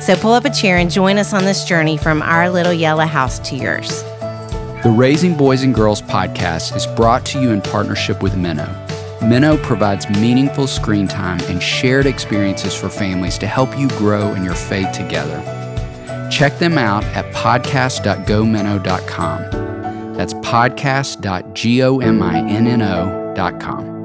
So pull up a chair and join us on this journey from our little yellow house to yours. The Raising Boys and Girls podcast is brought to you in partnership with Minno. Minno provides meaningful screen time and shared experiences for families to help you grow in your faith together. Check them out at podcast.gominno.com. That's podcast.gominno.com.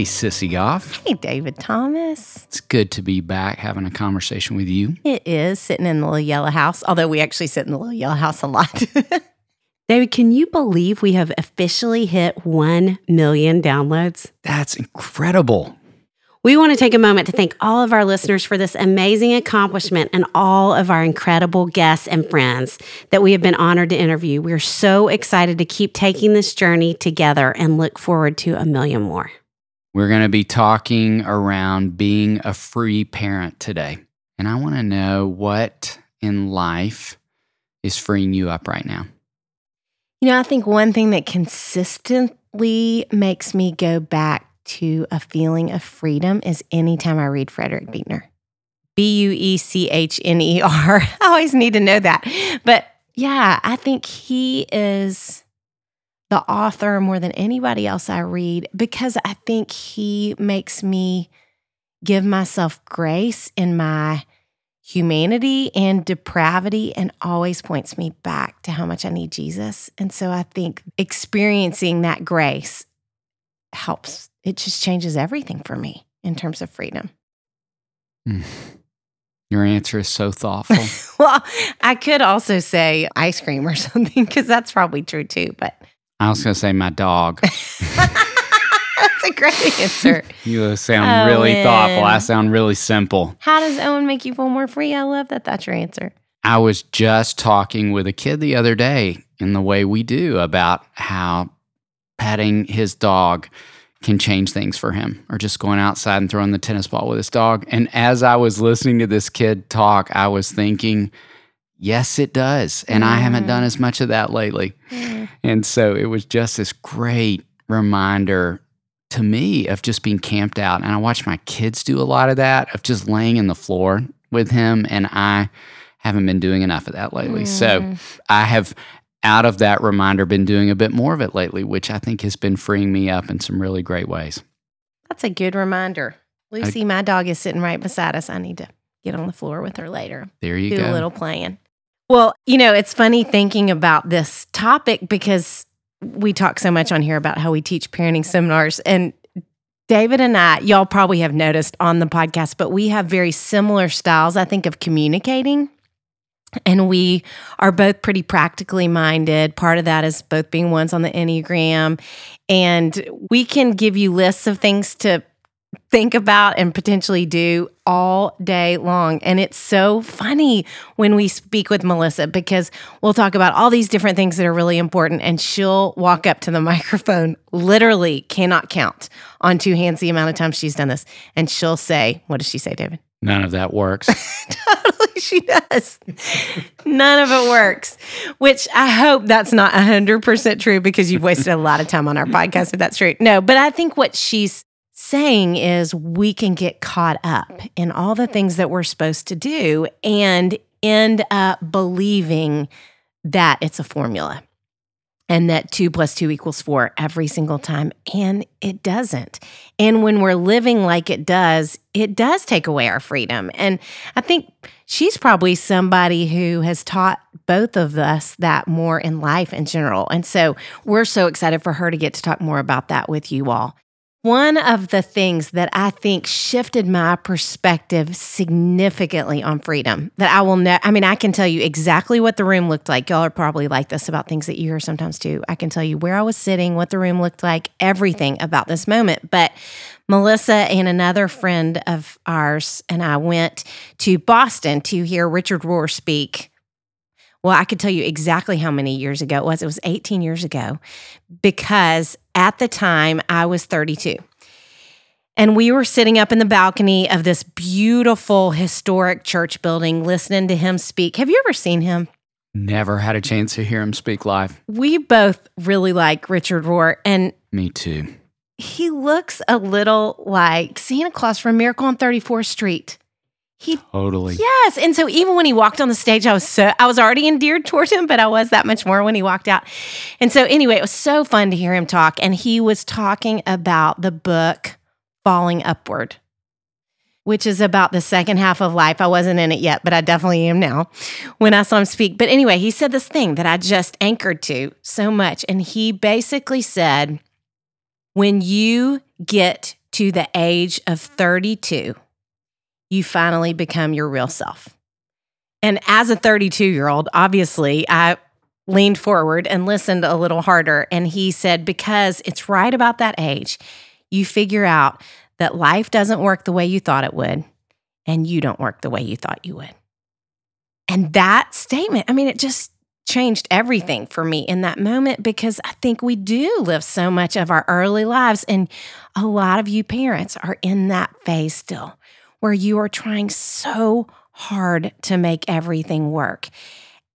Hey, Sissy Goff. Hey, David Thomas. It's good to be back having a conversation with you. It is sitting in the little yellow house, although we actually sit in the little yellow house a lot. David, can you believe we have officially hit 1 million downloads? That's incredible. We want to take a moment to thank all of our listeners for this amazing accomplishment and all of our incredible guests and friends that we have been honored to interview. We're so excited to keep taking this journey together and look forward to a million more. We're going to be talking around being a free parent today. And I want to know what in life is freeing you up right now. You know, I think one thing that consistently makes me go back to a feeling of freedom is anytime I read Frederick Buechner. B U E C H N E R. I always need to know that. But yeah, I think he is the author more than anybody else I read because I think he makes me give myself grace in my humanity and depravity and always points me back to how much I need Jesus. And so I think experiencing that grace helps. It just changes everything for me in terms of freedom. Mm. Your answer is so thoughtful. well, I could also say ice cream or something because that's probably true too. But I was going to say my dog. That's a great answer. you uh, sound oh, really thoughtful. I sound really simple. How does Owen make you feel more free? I love that. That's your answer. I was just talking with a kid the other day in the way we do about how petting his dog can change things for him or just going outside and throwing the tennis ball with his dog. And as I was listening to this kid talk, I was thinking, Yes, it does. And mm. I haven't done as much of that lately. Mm. And so it was just this great reminder to me of just being camped out. And I watch my kids do a lot of that, of just laying in the floor with him. And I haven't been doing enough of that lately. Mm. So I have, out of that reminder, been doing a bit more of it lately, which I think has been freeing me up in some really great ways. That's a good reminder. Lucy, I, my dog, is sitting right beside us. I need to get on the floor with her later. There you do go. Do a little playing. Well, you know, it's funny thinking about this topic because we talk so much on here about how we teach parenting seminars. And David and I, y'all probably have noticed on the podcast, but we have very similar styles, I think, of communicating. And we are both pretty practically minded. Part of that is both being ones on the Enneagram. And we can give you lists of things to think about and potentially do all day long. And it's so funny when we speak with Melissa because we'll talk about all these different things that are really important, and she'll walk up to the microphone, literally cannot count on two hands the amount of times she's done this. And she'll say, What does she say, David? None of that works. totally, she does. None of it works, which I hope that's not 100% true because you've wasted a lot of time on our podcast if that's true. No, but I think what she's saying is we can get caught up in all the things that we're supposed to do and end up believing that it's a formula and that two plus two equals four every single time. And it doesn't. And when we're living like it does, it does take away our freedom. And I think she's probably somebody who has taught both of us that more in life in general. And so we're so excited for her to get to talk more about that with you all. One of the things that I think shifted my perspective significantly on freedom that I will know. I mean, I can tell you exactly what the room looked like. Y'all are probably like this about things that you hear sometimes too. I can tell you where I was sitting, what the room looked like, everything about this moment. But Melissa and another friend of ours and I went to Boston to hear Richard Rohr speak. Well, I could tell you exactly how many years ago it was. It was 18 years ago because at the time I was 32. And we were sitting up in the balcony of this beautiful historic church building listening to him speak. Have you ever seen him? Never had a chance to hear him speak live. We both really like Richard Rohr, and Me too. he looks a little like Santa Claus from Miracle on 34th Street. He Totally. Yes. And so even when he walked on the stage, I was so I was already endeared towards him, but I was that much more when he walked out. And so anyway, it was so fun to hear him talk. And he was talking about the book Falling Upward, which is about the second half of life. I wasn't in it yet, but I definitely am now when I saw him speak. But anyway, he said this thing that I just anchored to so much. And he basically said, when you get to the age of 32, you finally become your real self. And as a 32 year old, obviously, I leaned forward and listened a little harder. And he said, because it's right about that age, you figure out that life doesn't work the way you thought it would, and you don't work the way you thought you would. And that statement, I mean, it just changed everything for me in that moment because I think we do live so much of our early lives. And a lot of you parents are in that phase still where you are trying so hard to make everything work.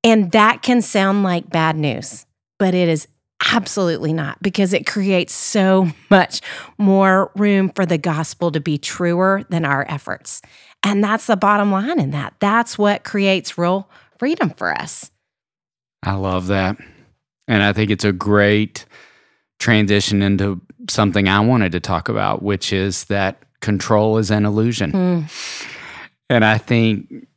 And that can sound like bad news, but it is absolutely not because it creates so much more room for the gospel to be truer than our efforts. And that's the bottom line in that. That's what creates real freedom for us. I love that. And I think it's a great transition into something I wanted to talk about, which is that control is an illusion. Mm. And I think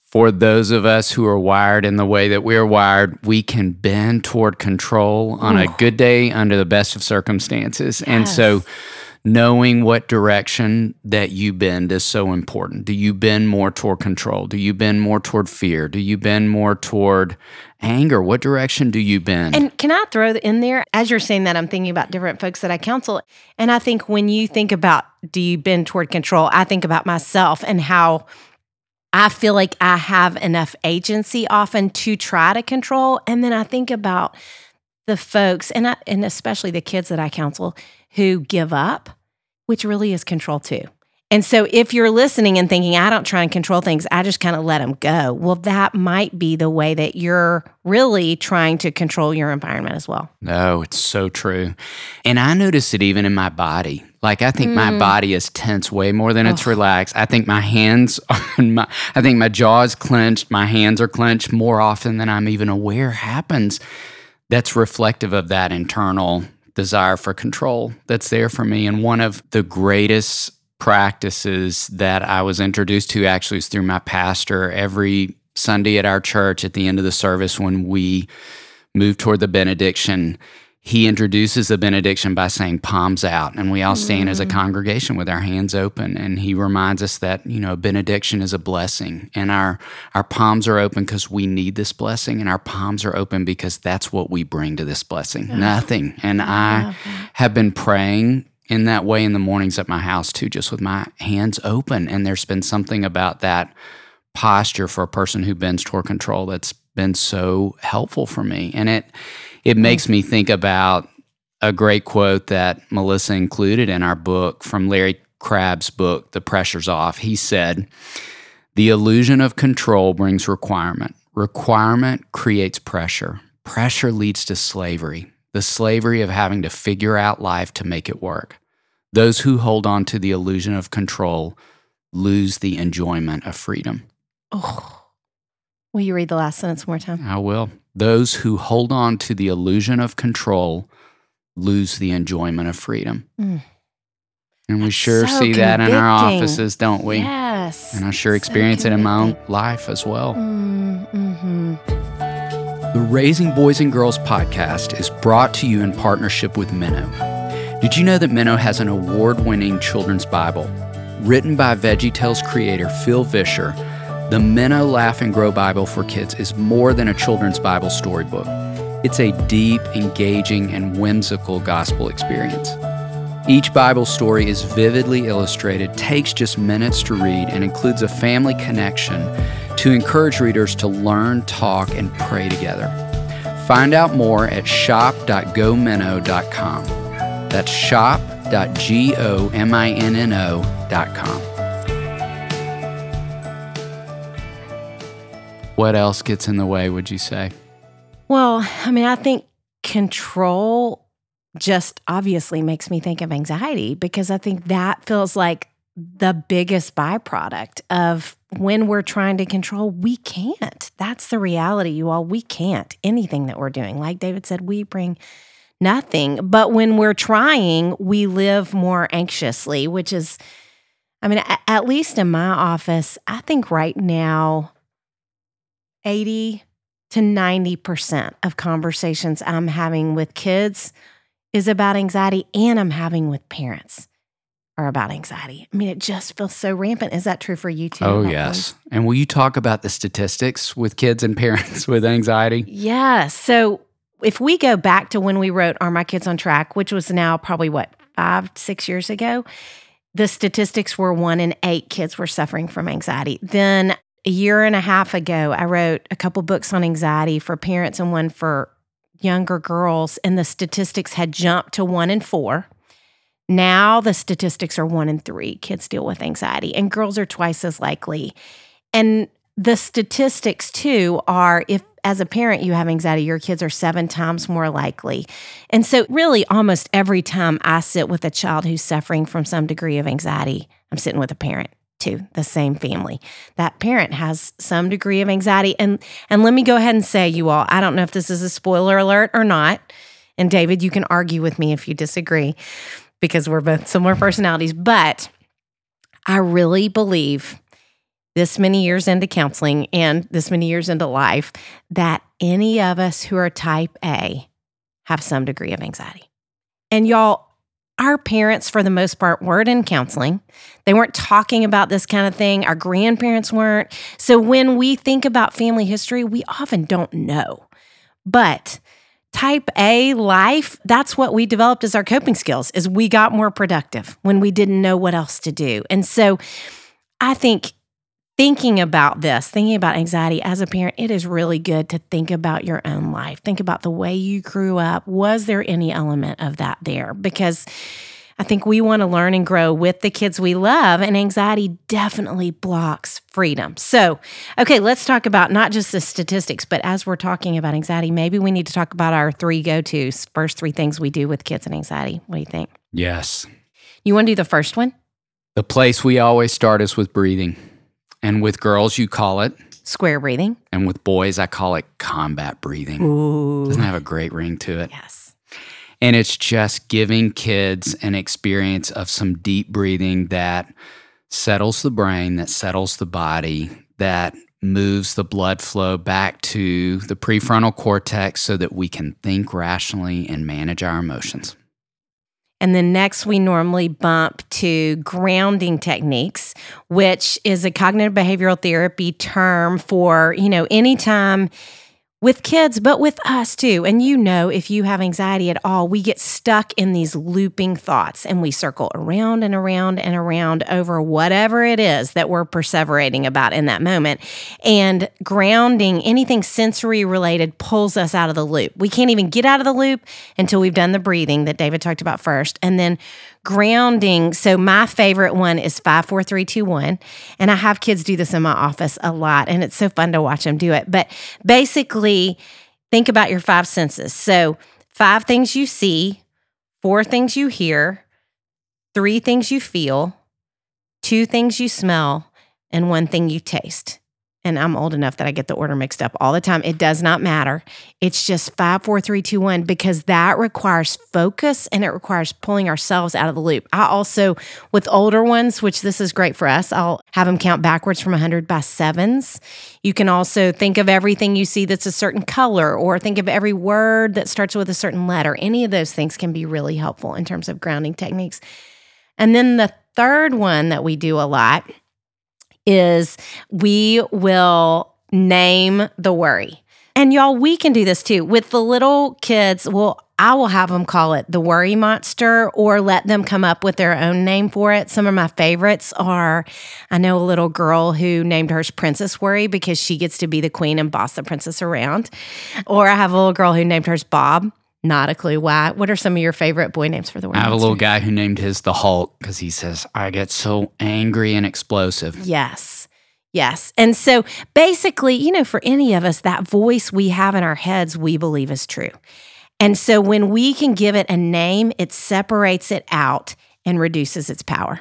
for those of us who are wired in the way that we're wired, we can bend toward control on a good day under the best of circumstances. And so Yes. Knowing what direction that you bend is so important. Do you bend more toward control? Do you bend more toward fear? Do you bend more toward anger? What direction do you bend? And can I throw in there, as you're saying that, I'm thinking about different folks that I counsel. And I think when you think about do you bend toward control, I think about myself and how I feel like I have enough agency often to try to control. And then I think about the folks, and I, and especially the kids that I counsel who give up, which really is control too. And so if you're listening and thinking, I don't try and control things, I just kind of let them go. Well, that might be the way that you're really trying to control your environment as well. No, it's so true. And I notice it even in my body. Like I think my mm. body is tense way more than it's relaxed. I think my hands are my I think my jaw is clenched, my hands are clenched more often than I'm even aware happens. That's reflective of that internal desire for control that's there for me. And one of the greatest practices that I was introduced to actually is through my pastor every Sunday at our church at the end of the service when we move toward the benediction, he introduces the benediction by saying palms out. And we all stand as a mm. congregation with our hands open. And he reminds us that, you know, benediction is a blessing. And our our palms are open because we need this blessing. And our palms are open because that's what we bring to this blessing. Nothing. And I have been praying in that way in the mornings at my house too, just with my hands open. And there's been something about that posture for a person who bends toward control that's been so helpful for me. And it it mm-hmm. makes me think about a great quote that Melissa included in our book from Larry Crabb's book, The Pressure's Off. He said, The illusion of control brings requirement. Requirement creates pressure. Pressure leads to slavery, the slavery of having to figure out life to make it work. Those who hold on to the illusion of control lose the enjoyment of freedom. Oh, will you read the last sentence one more time? I will. Those who hold on to the illusion of control lose the enjoyment of freedom. Mm. And we sure so see that in our offices, don't we? Yes. And I sure So experience it in my own life as well. Mm, mhm. The Raising Boys and Girls podcast is brought to you in partnership with Minno. Did you know that Minno has an award winning children's Bible? Written by VeggieTales creator Phil Vischer, the Minno Laugh and Grow Bible for Kids is more than a children's Bible storybook. It's a deep, engaging, and whimsical gospel experience. Each Bible story is vividly illustrated, takes just minutes to read, and includes a family connection to encourage readers to learn, talk, and pray together. Find out more at shop.gominno.com. That's shop.gominno.com. What else gets in the way, would you say? Well, I mean, I think control just obviously makes me think of anxiety because I think that feels like the biggest byproduct of when we're trying to control, we can't. That's the reality, you all. We can't. Anything that we're doing, like David said, we bring nothing. But when we're trying, we live more anxiously, which is, I mean, at least in my office, I think right now, 80 to 90% of conversations I'm having with kids is about anxiety and I'm having with parents are about anxiety. I mean, it just feels so rampant. Is that true for you too? Oh, yes. And will you talk about the statistics with kids and parents with anxiety? Yeah. So if we go back to when we wrote Are My Kids on Track, which was now probably what, five, six years ago, the statistics were one in eight kids were suffering from anxiety. Then a year and a half ago, I wrote a couple books on anxiety for parents and one for younger girls, and the statistics had jumped to one in four. Now the statistics are one in three kids deal with anxiety, and girls are twice as likely. And the statistics too are if as a parent you have anxiety, your kids are seven times more likely. And so, really, almost every time I sit with a child who's suffering from some degree of anxiety, I'm sitting with a parent too, the same family. That parent has some degree of anxiety. And and let me go ahead and say, you all, I don't know if this is a spoiler alert or not. And David, you can argue with me if you disagree because we're both similar personalities. But I really believe this many years into counseling and this many years into life that any of us who are type A have some degree of anxiety. And y'all, our parents, for the most part, weren't in counseling. They weren't talking about this kind of thing. Our grandparents weren't. So when we think about family history, we often don't know. But type A life, that's what we developed as our coping skills is we got more productive when we didn't know what else to do. And so I think thinking about this, thinking about anxiety as a parent, it is really good to think about your own life. Think about the way you grew up. Was there any element of that there? Because I think we want to learn and grow with the kids we love, and anxiety definitely blocks freedom. So, okay, let's talk about not just the statistics, but as we're talking about anxiety, maybe we need to talk about our three go tos, first three things we do with kids and anxiety. What do you think? Yes. You want to do the first one? The place we always start is with breathing. And with girls, you call it square breathing. And with boys, I call it combat breathing. Ooh. Doesn't have a great ring to it. Yes. And it's just giving kids an experience of some deep breathing that settles the brain, that settles the body, that moves the blood flow back to the prefrontal cortex so that we can think rationally and manage our emotions. And then next, we normally bump to grounding techniques, which is a cognitive behavioral therapy term for, you know, anytime with kids, but with us too. And you know, if you have anxiety at all, we get stuck in these looping thoughts and we circle around and around and around over whatever it is that we're perseverating about in that moment. And grounding, anything sensory related, pulls us out of the loop. We can't even get out of the loop until we've done the breathing that David talked about first. And then grounding. So my favorite one is five, four, three, two, one. And I have kids do this in my office a lot, and it's so fun to watch them do it. But basically, think about your five senses. So five things you see, four things you hear, three things you feel, two things you smell, and one thing you taste. And I'm old enough that I get the order mixed up all the time. It does not matter. It's just five, four, three, two, one, because that requires focus and it requires pulling ourselves out of the loop. I also, with older ones, which this is great for us, I'll have them count backwards from 100 by sevens. You can also think of everything you see that's a certain color or think of every word that starts with a certain letter. Any of those things can be really helpful in terms of grounding techniques. And then the third one that we do a lot is we will name the worry. And y'all, we can do this too. With the little kids, well, I will have them call it the worry monster or let them come up with their own name for it. Some of my favorites are I know a little girl who named hers Princess Worry because she gets to be the queen and boss the princess around. Or I have a little girl who named hers Bob. Not a clue why. What are some of your favorite boy names for the worry I have a little guy who named his the Hulk because he says, I get so angry and explosive. Yes. Yes. And so basically, you know, for any of us, that voice we have in our heads, we believe is true. And so when we can give it a name, it separates it out and reduces its power.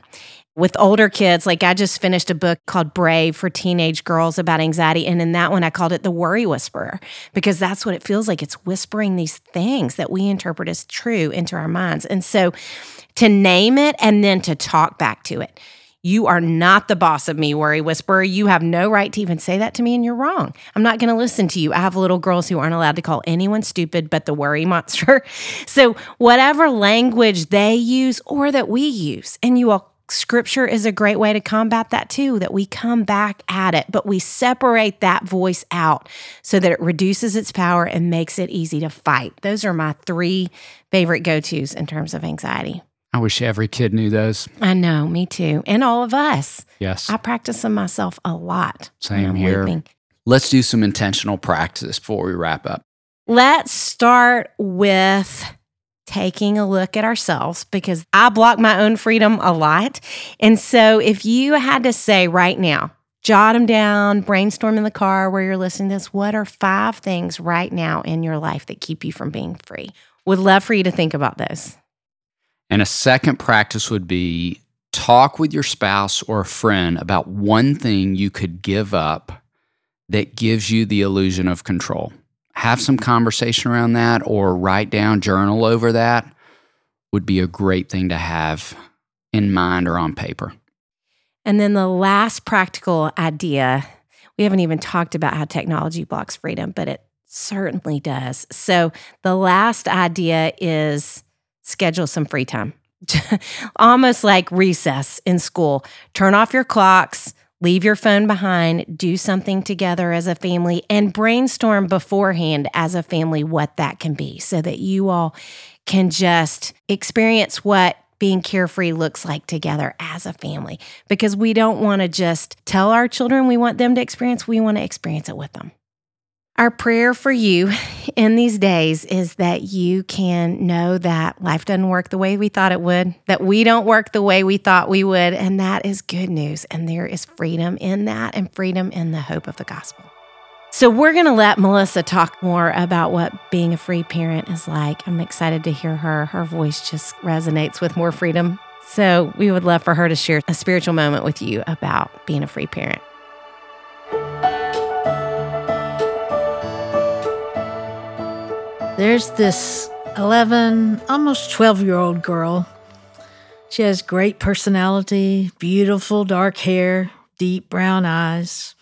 With older kids, like I just finished a book called Brave for teenage girls about anxiety. And in that one, I called it the worry whisperer because that's what it feels like. It's whispering these things that we interpret as true into our minds. And so to name it and then to talk back to it. You are not the boss of me, worry whisperer. You have no right to even say that to me, and you're wrong. I'm not going to listen to you. I have little girls who aren't allowed to call anyone stupid but the worry monster. So, whatever language they use or that we use, and you all, scripture is a great way to combat that too, that we come back at it, but we separate that voice out so that it reduces its power and makes it easy to fight. Those are my three favorite go tos in terms of anxiety. I wish every kid knew those. I know, me too. And all of us. Yes. I practice them myself a lot. Same here. looping. Let's do some intentional practice before we wrap up. Let's start with taking a look at ourselves because I block my own freedom a lot. And so if you had to say right now, jot them down, brainstorm in the car where you're listening to this, what are five things right now in your life that keep you from being free? Would love for you to think about those. And a second practice would be talk with your spouse or a friend about one thing you could give up that gives you the illusion of control. Have some conversation around that or write down, journal over that would be a great thing to have in mind or on paper. And then the last practical idea we haven't even talked about how technology blocks freedom, but it certainly does. So the last idea is schedule some free time, almost like recess in school. Turn off your clocks. Leave your phone behind, do something together as a family, and brainstorm beforehand as a family what that can be so that you all can just experience what being carefree looks like together as a family because we don't want to just tell our children we want them to experience, we want to experience it with them. Our prayer for you in these days is that you can know that life doesn't work the way we thought it would, that we don't work the way we thought we would, and that is good news. And there is freedom in that and freedom in the hope of the gospel. So, we're going to let Melissa talk more about what being a free parent is like. I'm excited to hear her. Her voice just resonates with more freedom. So, we would love for her to share a spiritual moment with you about being a free parent. There's this 11, almost 12 year old girl. She has great personality, beautiful dark hair, deep brown eyes.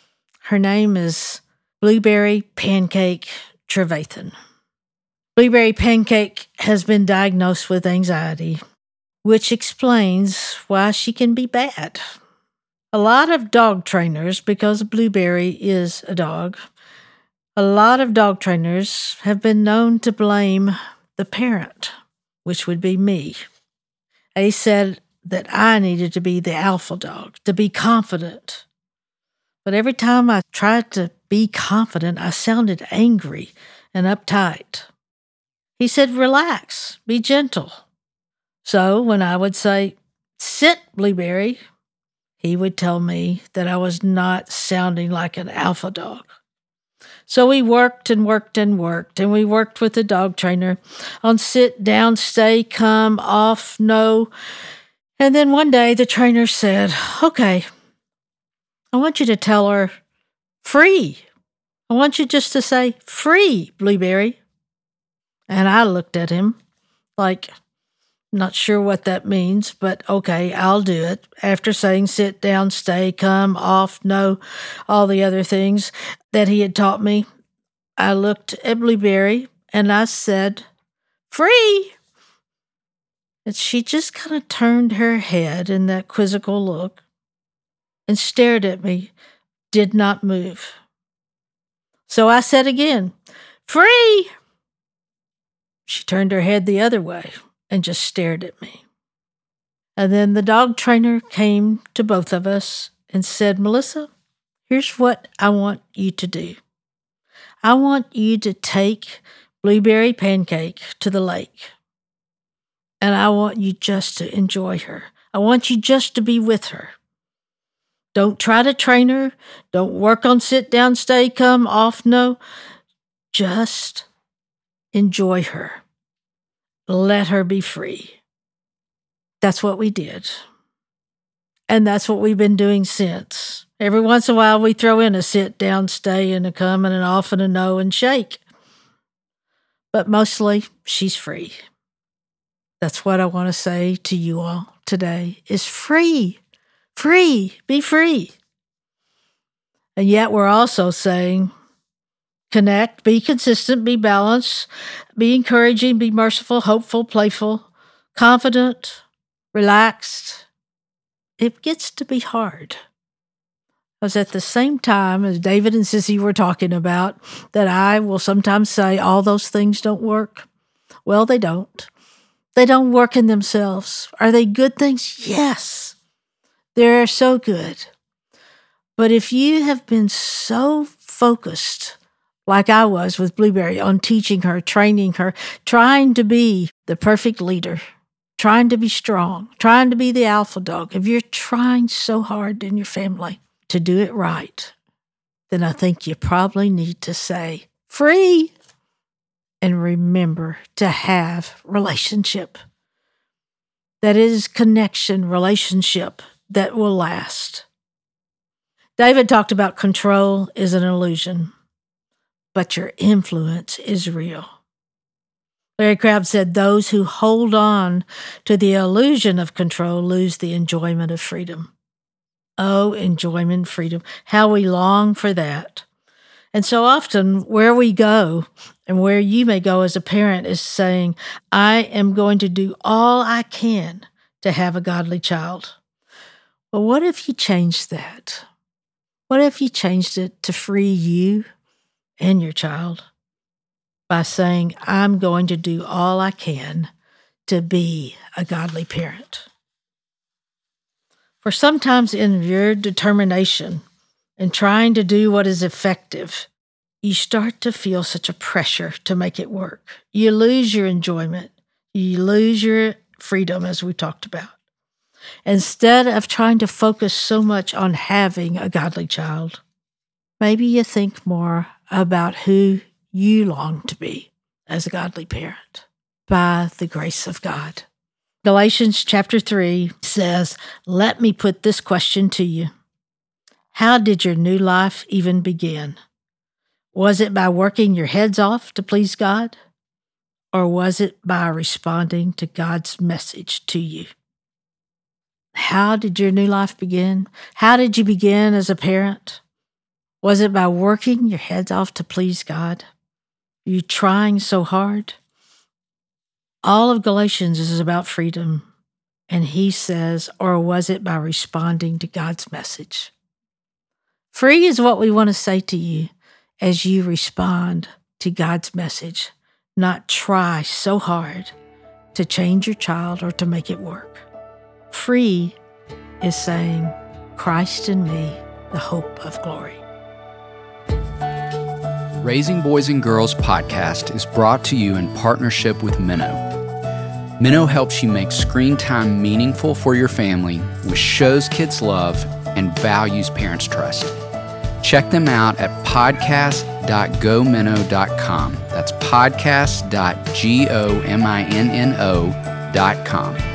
Her name is Blueberry Pancake Trevathan. Blueberry Pancake has been diagnosed with anxiety, which explains why she can be bad. A lot of dog trainers, because Blueberry is a dog, a lot of dog trainers have been known to blame the parent, which would be me. They said that I needed to be the alpha dog, to be confident. But every time I tried to be confident, I sounded angry and uptight. He said, Relax, be gentle. So when I would say, Sit, Blueberry, he would tell me that I was not sounding like an alpha dog. So we worked and worked and worked, and we worked with the dog trainer on sit down, stay, come, off, no. And then one day the trainer said, Okay, I want you to tell her Free. I want you just to say, free, Blueberry. And I looked at him like, not sure what that means, but okay, I'll do it. After saying sit down, stay, come, off, no, all the other things that he had taught me, I looked at Blueberry and I said, free. And she just kind of turned her head in that quizzical look and stared at me, did not move. So I said again, Free! She turned her head the other way and just stared at me. And then the dog trainer came to both of us and said, Melissa, here's what I want you to do. I want you to take Blueberry Pancake to the lake. And I want you just to enjoy her. I want you just to be with her. Don't try to train her. Don't work on sit down, stay, come, off, no. Just enjoy her. Let her be free. That's what we did. And that's what we've been doing since. Every once in a while, we throw in a sit down, stay, and a come, and an off, and a no, and shake. But mostly, she's free. That's what I want to say to you all today is free. Free. Be free. And yet we're also saying connect, be consistent, be balanced, be encouraging, be merciful, hopeful, playful, confident, relaxed. It gets to be hard. Because at the same time as David and Sissy were talking about, that I will sometimes say all those things don't work. Well, they don't. They don't work in themselves. Are they good things? Yes. They're so good. But if you have been so focused, like I was with Blueberry, on teaching her, training her, trying to be the perfect leader, trying to be strong, trying to be the alpha dog, if you're trying so hard in your family to do it right, then I think you probably need to say, free, and remember to have relationship. That is connection, relationship that will last. David talked about control is an illusion, but your influence is real. Larry Crabb said, Those who hold on to the illusion of control lose the enjoyment of freedom. Oh, enjoyment, freedom. How we long for that. And so often, where we go and where you may go as a parent is saying, I am going to do all I can to have a godly child. But what if you changed that? What if you changed it to free you and your child by saying, I'm going to do all I can to be a godly parent? For sometimes in your determination and trying to do what is effective, you start to feel such a pressure to make it work. You lose your enjoyment, you lose your freedom, as we talked about. Instead of trying to focus so much on having a godly child, maybe you think more about who you long to be as a godly parent by the grace of God. Galatians chapter 3 says, Let me put this question to you How did your new life even begin? Was it by working your heads off to please God? Or was it by responding to God's message to you? How did your new life begin? How did you begin as a parent? Was it by working your heads off to please God? You trying so hard? All of Galatians is about freedom. And he says, or was it by responding to God's message? Free is what we want to say to you as you respond to God's message, not try so hard to change your child or to make it work. Free is saying, Christ in me, the hope of glory. Raising Boys and Girls podcast is brought to you in partnership with Minno. Minno helps you make screen time meaningful for your family with shows kids love and values parents trust. Check them out at podcast.gominno.com. That's podcast.gominno.com.